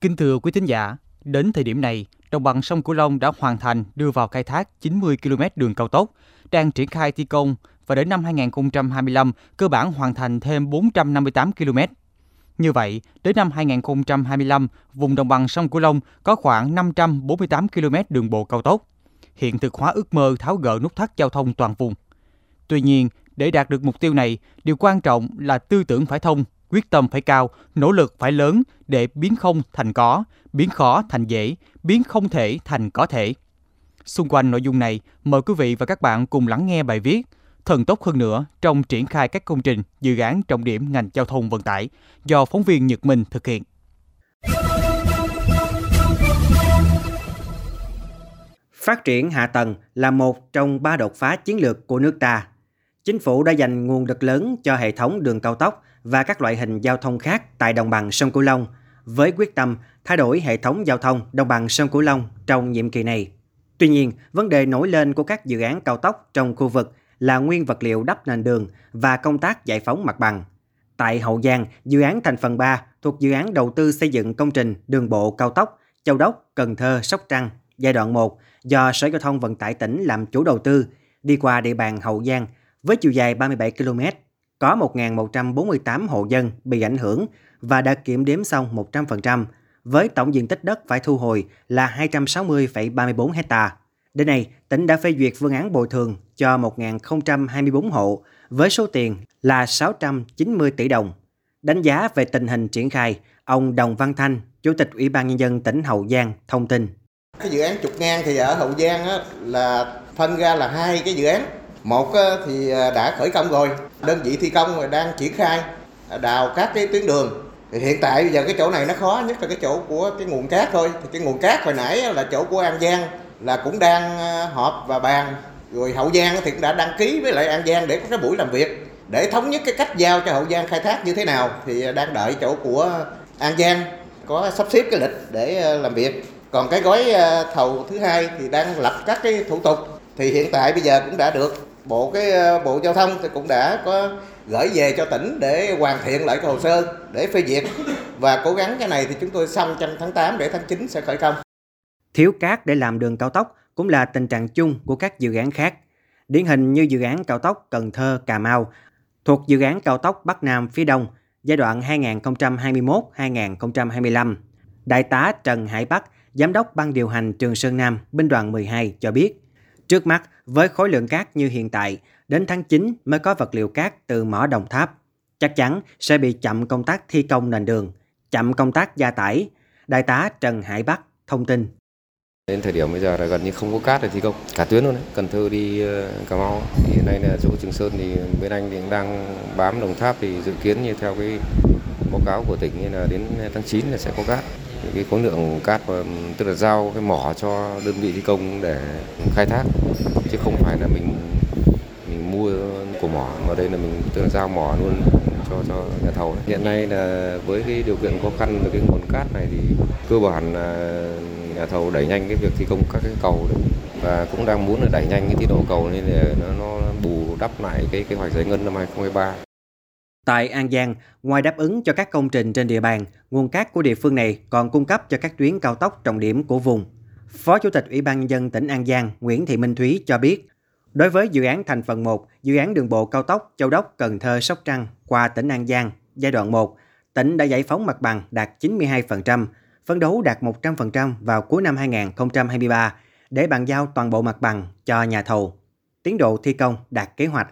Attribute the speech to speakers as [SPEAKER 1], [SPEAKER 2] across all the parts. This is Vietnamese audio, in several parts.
[SPEAKER 1] Kính thưa quý thính giả, đến thời điểm này, đồng bằng sông Cửu Long đã hoàn thành đưa vào khai thác 90 km đường cao tốc, đang triển khai thi công và đến năm 2025 cơ bản hoàn thành thêm 458 km. Như vậy, đến năm 2025, vùng đồng bằng sông Cửu Long có khoảng 548 km đường bộ cao tốc, hiện thực hóa ước mơ tháo gỡ nút thắt giao thông toàn vùng. Tuy nhiên, để đạt được mục tiêu này, điều quan trọng là tư tưởng phải thông, quyết tâm phải cao, nỗ lực phải lớn để biến không thành có, biến khó thành dễ, biến không thể thành có thể. Xung quanh nội dung này, mời quý vị và các bạn cùng lắng nghe bài viết Thần tốc hơn nữa trong triển khai các công trình, dự án trọng điểm ngành giao thông vận tải do phóng viên Nhật Minh thực hiện.
[SPEAKER 2] Phát triển hạ tầng là một trong ba đột phá chiến lược của nước ta. Chính phủ đã dành nguồn lực lớn cho hệ thống đường cao tốc và các loại hình giao thông khác tại đồng bằng sông Cửu Long với quyết tâm thay đổi hệ thống giao thông đồng bằng sông Cửu Long trong nhiệm kỳ này. Tuy nhiên, vấn đề nổi lên của các dự án cao tốc trong khu vực là nguyên vật liệu đắp nền đường và công tác giải phóng mặt bằng. Tại Hậu Giang, dự án thành phần 3 thuộc dự án đầu tư xây dựng công trình đường bộ cao tốc Châu Đốc, Cần Thơ, Sóc Trăng giai đoạn 1 do Sở Giao thông Vận tải tỉnh làm chủ đầu tư đi qua địa bàn Hậu Giang với chiều dài 37 km, có 1.148 hộ dân bị ảnh hưởng và đã kiểm đếm xong 100%, với tổng diện tích đất phải thu hồi là 260,34 hecta. Đến nay, tỉnh đã phê duyệt phương án bồi thường cho 1.024 hộ với số tiền là 690 tỷ đồng. Đánh giá về tình hình triển khai, ông Đồng Văn Thanh, Chủ tịch Ủy ban Nhân dân tỉnh Hậu Giang thông tin.
[SPEAKER 3] Cái dự án trục ngang thì ở Hậu Giang á, là phân ra là hai cái dự án. Một ờ, thì ờ, đã khởi công rồi, đơn vị thi công đang triển khai ờ, đào các cái tuyến đường. Thì hiện tại bây giờ cái chỗ này nó khó nhất là cái chỗ của cái nguồn cát thôi. Thì cái nguồn cát hồi nãy là chỗ của an giang là cũng đang họp và bàn. Rồi hậu giang thì cũng đã đăng ký với lại an giang để có cái buổi làm việc. Để thống nhất cái cách giao cho hậu giang khai thác như thế nào thì đang đợi chỗ của an giang có sắp xếp cái lịch để làm việc. Còn cái gói thầu thứ hai thì đang lập các cái thủ tục. Thì hiện tại bây giờ cũng đã được bộ cái ờ, bộ giao thông thì cũng đã có gửi về cho tỉnh để hoàn thiện lại cái hồ sơ để phê duyệt và cố gắng cái này thì chúng tôi xong trong tháng 8 để tháng 9 sẽ khởi công.
[SPEAKER 2] Thiếu cát để làm đường cao tốc cũng là tình trạng chung của các dự án khác. Điển hình như dự án cao tốc Cần Thơ Cà Mau thuộc dự án cao tốc Bắc Nam phía Đông giai đoạn 2021-2025. Đại tá Trần Hải Bắc, Giám đốc Ban điều hành Trường Sơn Nam, Binh đoàn 12 cho biết, trước mắt với khối lượng cát như hiện tại, đến tháng 9 mới có vật liệu cát từ mỏ Đồng Tháp. Chắc chắn sẽ bị chậm công tác thi công nền đường, chậm công tác gia tải. Đại tá Trần Hải Bắc thông tin.
[SPEAKER 4] Đến thời điểm bây giờ là gần như không có cát để thi công, cả tuyến luôn đấy. Cần Thơ đi ờ, Cà Mau, thì hiện nay là chỗ Trường Sơn thì bên anh thì đang bám Đồng Tháp thì dự kiến như theo cái báo cáo của tỉnh là đến tháng 9 là sẽ có cát cái khối lượng cát tức là giao cái mỏ cho đơn vị thi công để khai thác. Chứ không phải là mình mình mua của mỏ mà đây là mình tức là giao mỏ luôn cho cho nhà thầu hiện nay là với cái điều kiện khó khăn về cái nguồn cát này thì cơ bản là nhà thầu đẩy nhanh cái việc thi công các cái cầu đấy. Và cũng đang muốn là đẩy nhanh cái tiến độ cầu nên là nó, nó bù đắp lại cái kế hoạch giải ngân năm 2023
[SPEAKER 2] Tại An Giang, ngoài đáp ứng cho các công trình trên địa bàn, nguồn cát của địa phương này còn cung cấp cho các tuyến cao tốc trọng điểm của vùng. Phó Chủ tịch Ủy ban nhân dân tỉnh An Giang Nguyễn Thị Minh Thúy cho biết, đối với dự án thành phần 1, dự án đường bộ cao tốc Châu Đốc Cần Thơ Sóc Trăng qua tỉnh An Giang giai đoạn 1, tỉnh đã giải phóng mặt bằng đạt 92%, phấn đấu đạt 100% vào cuối năm 2023 để bàn giao toàn bộ mặt bằng cho nhà thầu. Tiến độ thi công đạt kế hoạch.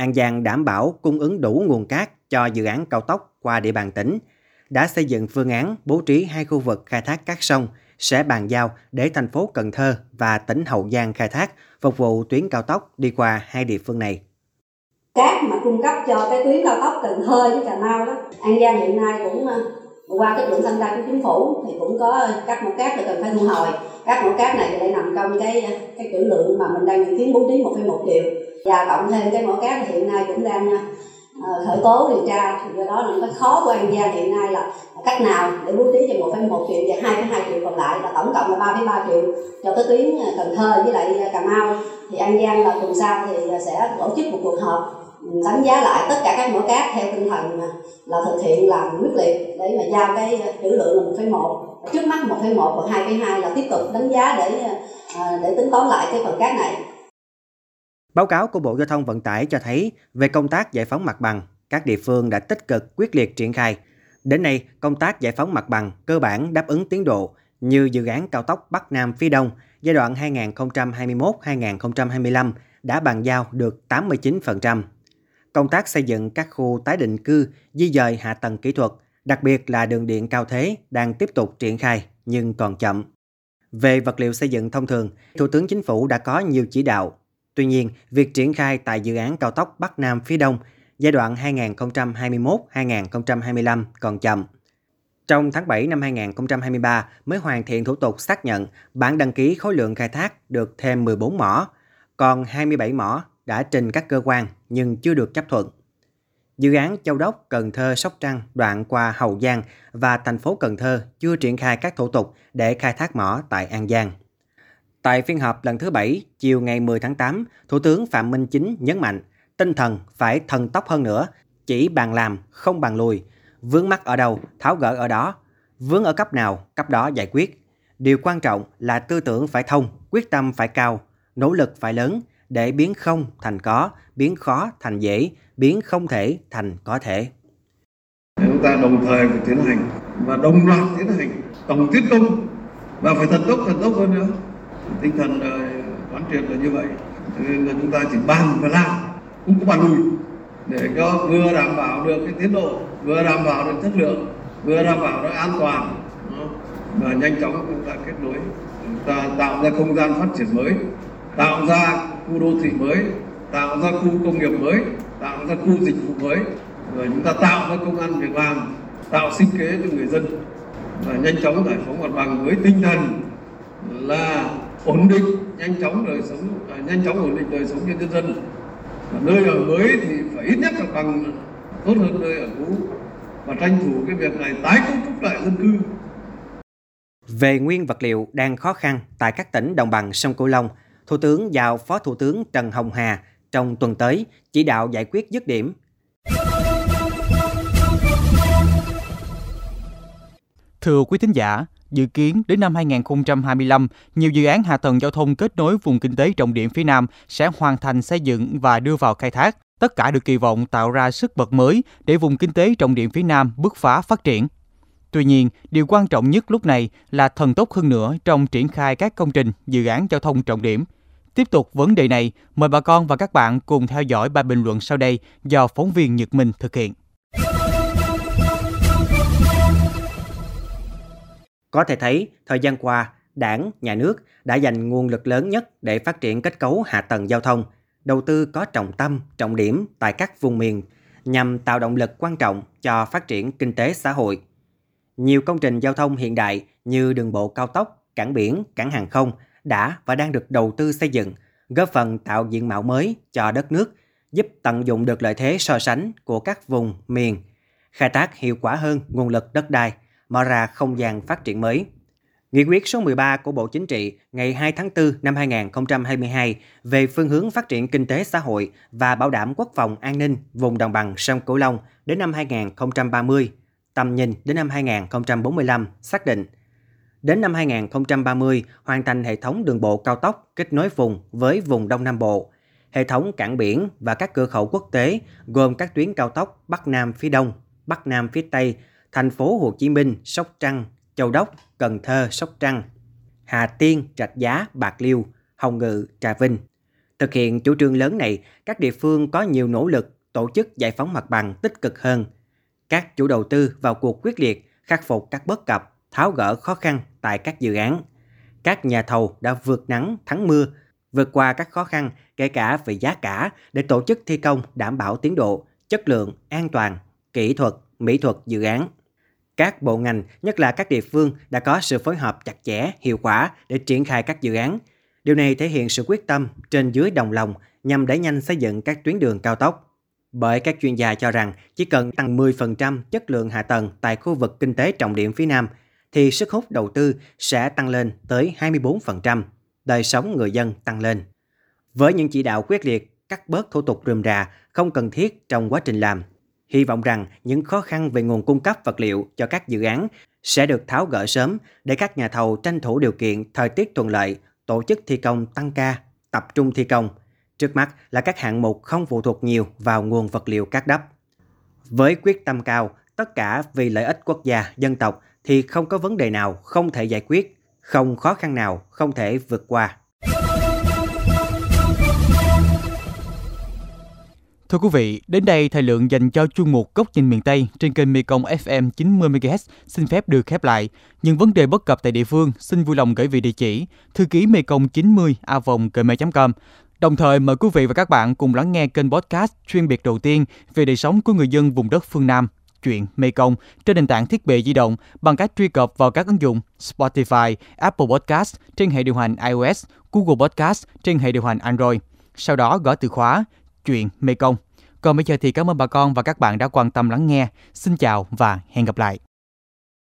[SPEAKER 2] An Giang đảm bảo cung ứng đủ nguồn cát cho dự án cao tốc qua địa bàn tỉnh, đã xây dựng phương án bố trí hai khu vực khai thác cát sông sẽ bàn giao để thành phố Cần Thơ và tỉnh Hậu Giang khai thác phục vụ tuyến cao tốc đi qua hai địa phương này.
[SPEAKER 5] Cát mà cung cấp cho cái tuyến cao tốc Cần Thơ với Cà Mau đó, An Giang hiện nay cũng ờ, qua cái luận thanh tra của chính phủ thì cũng có ờ, các mẫu cát là cần phải thu hồi các mẫu cát này thì lại nằm trong cái ờ, cái trữ lượng mà mình đang dự kiến bố trí 1,1 triệu và cộng thêm cái mỏ cát thì hiện nay cũng đang uh, khởi tố điều tra. Do đó là cái khó của an giang hiện nay là cách nào để bố trí cho 1,1 triệu và 2,2 triệu còn lại là tổng cộng là 3,3 triệu cho cái tuyến ờ, Cần Thơ với lại ờ, Cà Mau. Thì An Giang là tuần sau thì sẽ tổ chức một cuộc họp ừ, đánh giá lại tất cả các mỏ cát theo tinh thần là thực hiện làm quyết liệt để mà giao cái trữ lượng là một phẩy một. Trước mắt một phẩy một và hai phẩy hai là tiếp tục đánh giá để để tính toán lại cái phần cát này.
[SPEAKER 2] Báo cáo của Bộ Giao thông Vận tải cho thấy về công tác giải phóng mặt bằng, các địa phương đã tích cực quyết liệt triển khai. Đến nay, công tác giải phóng mặt bằng cơ bản đáp ứng tiến độ như dự án cao tốc Bắc Nam phía Đông giai đoạn 2021-2025 đã bàn giao được 89%. Công tác xây dựng các khu tái định cư, di dời hạ tầng kỹ thuật, đặc biệt là đường điện cao thế đang tiếp tục triển khai nhưng còn chậm. Về vật liệu xây dựng thông thường, Thủ tướng Chính phủ đã có nhiều chỉ đạo. Tuy nhiên, việc triển khai tại dự án cao tốc Bắc Nam phía Đông giai đoạn 2021-2025 còn chậm. Trong tháng 7 năm 2023 mới hoàn thiện thủ tục xác nhận bản đăng ký khối lượng khai thác được thêm 14 mỏ, còn 27 mỏ đã trình các cơ quan nhưng chưa được chấp thuận. Dự án Châu Đốc, Cần Thơ, Sóc Trăng đoạn qua Hậu Giang và thành phố Cần Thơ chưa triển khai các thủ tục để khai thác mỏ tại An Giang. Tại phiên họp lần thứ bảy chiều ngày 10 tháng 8, Thủ tướng Phạm Minh Chính nhấn mạnh tinh thần phải thần tốc hơn nữa, chỉ bàn làm, không bàn lùi. Vướng mắt ở đâu, tháo gỡ ở đó. Vướng ở cấp nào, cấp đó giải quyết. Điều quan trọng là tư tưởng phải thông, quyết tâm phải cao, nỗ lực phải lớn để biến không thành có, biến khó thành dễ, biến không thể thành có thể.
[SPEAKER 6] Chúng ta đồng thời phải tiến hành và đồng loạt tiến hành tổng tiến công và phải thần tốc thần tốc hơn nữa. Tinh thần ờ, quán triệt là như vậy. Nên là chúng ta chỉ bàn và làm, không có bàn lùi để cho vừa đảm bảo được cái tiến độ, vừa đảm bảo được chất lượng, vừa đảm bảo được an toàn và nhanh chóng chúng ta kết nối. Chúng ta tạo ra không gian phát triển mới tạo ra khu đô thị mới tạo ra khu công nghiệp mới tạo ra khu dịch vụ mới. Rồi chúng ta tạo ra công an việc làm tạo sinh kế cho người dân. Và nhanh chóng giải phóng mặt bằng với tinh thần là ổn định nhanh chóng đời sống à, nhanh chóng ổn định đời sống cho nhân dân và nơi ở mới thì phải ít nhất là bằng tốt hơn nơi ở cũ và tranh thủ cái việc này tái cấu trúc lại dân cư
[SPEAKER 2] về nguyên vật liệu đang khó khăn tại các tỉnh đồng bằng sông Cửu Long, Thủ tướng giao Phó Thủ tướng Trần Hồng Hà trong tuần tới chỉ đạo giải quyết dứt điểm.
[SPEAKER 1] Thưa quý thính giả, dự kiến đến năm 2025, nhiều dự án hạ tầng giao thông kết nối vùng kinh tế trọng điểm phía Nam sẽ hoàn thành xây dựng và đưa vào khai thác. Tất cả được kỳ vọng tạo ra sức bật mới để vùng kinh tế trọng điểm phía Nam bứt phá phát triển. Tuy nhiên, điều quan trọng nhất lúc này là thần tốc hơn nữa trong triển khai các công trình, dự án giao thông trọng điểm. Tiếp tục vấn đề này, mời bà con và các bạn cùng theo dõi bài bình luận sau đây do phóng viên Nhật Minh thực hiện.
[SPEAKER 2] Có thể thấy, thời gian qua, đảng, nhà nước đã dành nguồn lực lớn nhất để phát triển kết cấu hạ tầng giao thông, đầu tư có trọng tâm, trọng điểm tại các vùng miền nhằm tạo động lực quan trọng cho phát triển kinh tế xã hội. Nhiều công trình giao thông hiện đại như đường bộ cao tốc, cảng biển, cảng hàng không đã và đang được đầu tư xây dựng, góp phần tạo diện mạo mới cho đất nước, giúp tận dụng được lợi thế so sánh của các vùng, miền, khai thác hiệu quả hơn nguồn lực đất đai, mở ra không gian phát triển mới. Nghị quyết số 13 của Bộ Chính trị ngày 2 tháng 4 năm 2022 về phương hướng phát triển kinh tế xã hội và bảo đảm quốc phòng an ninh vùng đồng bằng sông Cửu Long đến năm 2030 tầm nhìn đến năm 2045 xác định đến năm 2030 hoàn thành hệ thống đường bộ cao tốc kết nối vùng với vùng Đông Nam Bộ, hệ thống cảng biển và các cửa khẩu quốc tế gồm các tuyến cao tốc Bắc Nam phía Đông, Bắc Nam phía Tây, thành phố Hồ Chí Minh, Sóc Trăng, Châu Đốc, Cần Thơ, Sóc Trăng, Hà Tiên, Trạch Giá, Bạc Liêu, Hồng Ngự, Trà Vinh. Thực hiện chủ trương lớn này, các địa phương có nhiều nỗ lực tổ chức giải phóng mặt bằng tích cực hơn – các chủ đầu tư vào cuộc quyết liệt khắc phục các bất cập, tháo gỡ khó khăn tại các dự án. Các nhà thầu đã vượt nắng thắng mưa, vượt qua các khó khăn kể cả về giá cả để tổ chức thi công đảm bảo tiến độ, chất lượng, an toàn, kỹ thuật, mỹ thuật dự án. Các bộ ngành, nhất là các địa phương đã có sự phối hợp chặt chẽ, hiệu quả để triển khai các dự án. Điều này thể hiện sự quyết tâm trên dưới đồng lòng nhằm đẩy nhanh xây dựng các tuyến đường cao tốc. Bởi các chuyên gia cho rằng chỉ cần tăng 10% chất lượng hạ tầng tại khu vực kinh tế trọng điểm phía Nam thì sức hút đầu tư sẽ tăng lên tới 24%, đời sống người dân tăng lên. Với những chỉ đạo quyết liệt, cắt bớt thủ tục rườm rà, không cần thiết trong quá trình làm. Hy vọng rằng những khó khăn về nguồn cung cấp vật liệu cho các dự án sẽ được tháo gỡ sớm để các nhà thầu tranh thủ điều kiện thời tiết thuận lợi, tổ chức thi công tăng ca, tập trung thi công. Trước mắt là các hạng mục không phụ thuộc nhiều vào nguồn vật liệu cát đắp. Với quyết tâm cao, tất cả vì lợi ích quốc gia, dân tộc thì không có vấn đề nào không thể giải quyết, không khó khăn nào không thể vượt qua.
[SPEAKER 1] Thưa quý vị, đến đây thời lượng dành cho chuyên mục Góc nhìn miền Tây trên kênh Mekong FM 90MHz xin phép được khép lại. Những vấn đề bất cập tại địa phương xin vui lòng gửi về địa chỉ thư ký mekong 90 a gmail.com. Đồng thời mời quý vị và các bạn cùng lắng nghe kênh podcast chuyên biệt đầu tiên về đời sống của người dân vùng đất phương Nam, chuyện Mekong trên nền tảng thiết bị di động bằng cách truy cập vào các ứng dụng Spotify, Apple Podcast trên hệ điều hành iOS, Google Podcast trên hệ điều hành Android. Sau đó gõ từ khóa chuyện Mekong. Còn bây giờ thì cảm ơn bà con và các bạn đã quan tâm lắng nghe. Xin chào và hẹn gặp lại.